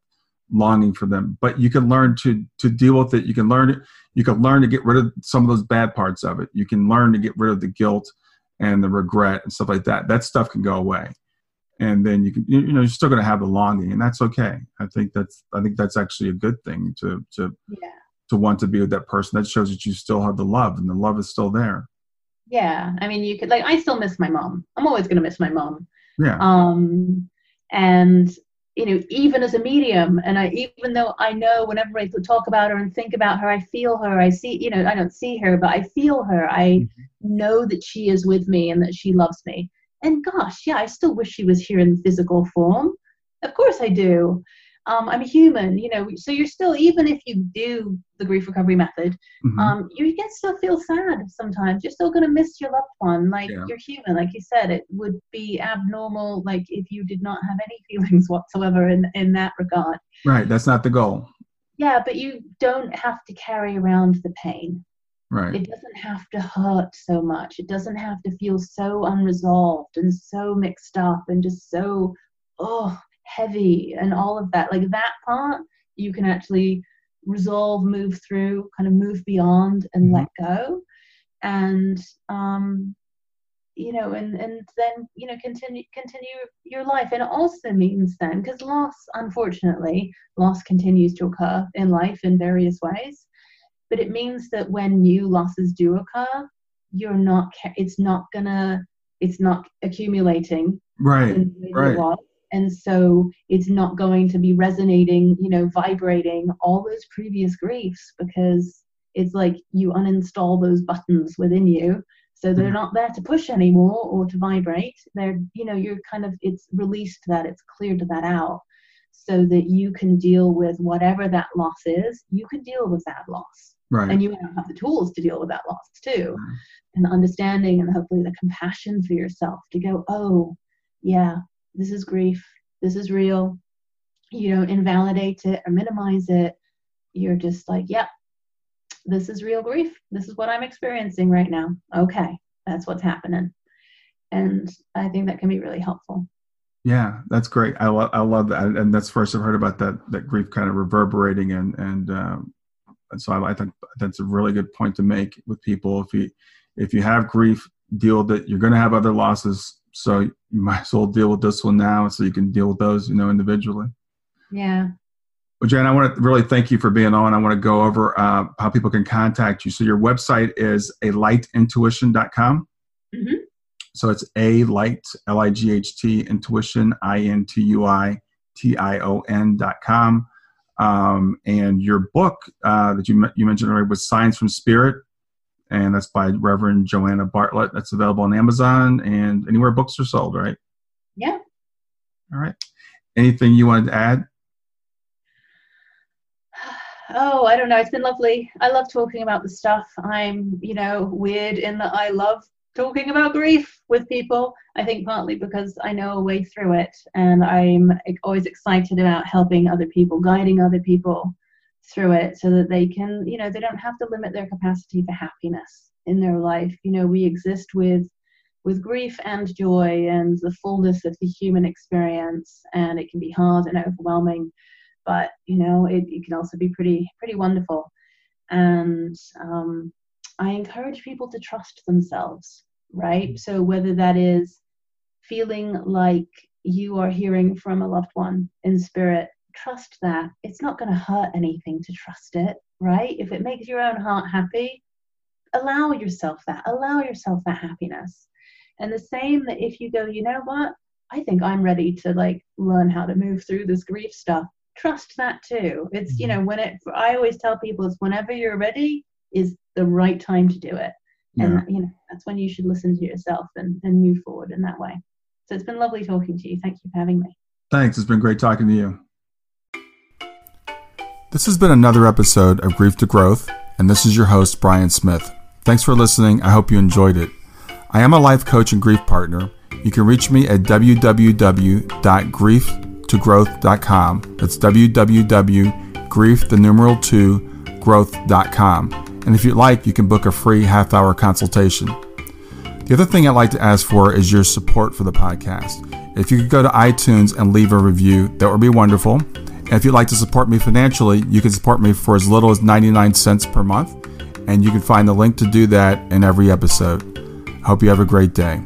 longing for them. But you can learn to to deal with it. You can learn you can learn to get rid of some of those bad parts of it. You can learn to get rid of the guilt and the regret and stuff like that. That stuff can go away, and then you can you know you're still gonna have the longing, and that's okay. I think that's I think that's actually a good thing to to. Yeah to want to be with that person that shows that you still have the love and the love is still there. Yeah i mean you could like i still miss my mom. I'm always going to miss my mom. Yeah. Um and you know even as a medium and i even though i know whenever i talk about her and think about her i feel her i see you know i don't see her but i feel her. I mm-hmm. know that she is with me and that she loves me. And gosh yeah i still wish she was here in physical form. Of course i do um, I'm a human, you know. So you're still, even if you do the grief recovery method, mm-hmm. um, you can still feel sad sometimes. You're still going to miss your loved one. Like yeah. you're human, like you said. It would be abnormal, like if you did not have any feelings whatsoever in in that regard. Right. That's not the goal. Yeah, but you don't have to carry around the pain. Right. It doesn't have to hurt so much. It doesn't have to feel so unresolved and so mixed up and just so oh heavy and all of that. Like that part you can actually resolve move through kind of move beyond and mm-hmm. let go. And um you know and and then you know continue continue your life. And it also means then because loss unfortunately loss continues to occur in life in various ways. But it means that when new losses do occur you're not it's not gonna it's not accumulating right right and so it's not going to be resonating you know vibrating all those previous griefs because it's like you uninstall those buttons within you. So they're mm-hmm. not there to push anymore or to vibrate. They're you know you're kind of it's released that it's cleared that out so that you can deal with whatever that loss is. You can deal with that loss. Right. And you have the tools to deal with that loss too. Right. and the understanding and hopefully the compassion for yourself to go oh yeah this is grief, this is real. You don't invalidate it or minimize it. You're just like, yep, this is real grief. This is what I'm experiencing right now. Okay, that's what's happening. And I think that can be really helpful. Yeah, that's great. I love I love that, and that's first I've heard about that that grief kind of reverberating, and and, um, so I, I, think that's a really good point to make with people. If you if you have grief, deal with it. You're going to have other losses so you might as well deal with this one now so you can deal with those you know individually. Yeah. Well jan i want to really thank you for being on. I want to go over uh, how people can contact you. So your website is a lightintuition.com mm-hmm. so it's a light l-i-g-h-t intuition i-n-t-u-i-t-i-o-n dot com. Um, and your book uh, that you, you mentioned earlier was signs from spirit and that's by Reverend Joanna Bartlett. That's available on Amazon and anywhere books are sold, right? Yeah. All right. Anything you wanted to add? Oh, I don't know. It's been lovely. I love talking about the stuff. I'm, you know, weird in that I love talking about grief with people. I think partly because I know a way through it and I'm always excited about helping other people, guiding other people through it so that they can you know they don't have to limit their capacity for happiness in their life. You know we exist with with grief and joy and the fullness of the human experience and it can be hard and overwhelming but you know it, it can also be pretty pretty wonderful. And um, i encourage people to trust themselves right? So whether that is feeling like you are hearing from a loved one in spirit trust that. It's not going to hurt anything to trust it, right? If it makes your own heart happy, allow yourself that. Allow yourself that happiness. And the same that if you go, you know what? I think I'm ready to like learn how to move through this grief stuff. Trust that too. It's, you mm-hmm. know, when it, I always tell people it's whenever you're ready is the right time to do it. Yeah. And, you know, that's when you should listen to yourself and, and move forward in that way. So it's been lovely talking to you. Thank you for having me. Thanks. It's been great talking to you. This has been another episode of Grief to Growth, and this is your host, Brian Smith. Thanks for listening. I hope you enjoyed it. I am a life coach and grief partner. You can reach me at www.grieftogrowth.com. That's www.grief, the numeral 2, growth.com. And if you'd like, you can book a free half hour consultation. The other thing I'd like to ask for is your support for the podcast. If you could go to iTunes and leave a review, that would be wonderful. And if you'd like to support me financially, you can support me for as little as 99 cents per month. And you can find the link to do that in every episode. Hope you have a great day.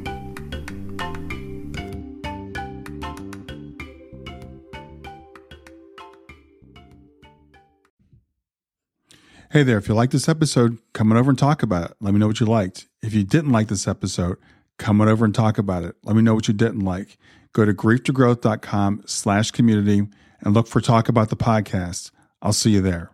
Hey there, if you like this episode, come on over and talk about it. Let me know what you liked. If you didn't like this episode, come on over and talk about it. Let me know what you didn't like. Go to grieftogrowth.com slash community and look for Talk About the Podcast. I'll see you there.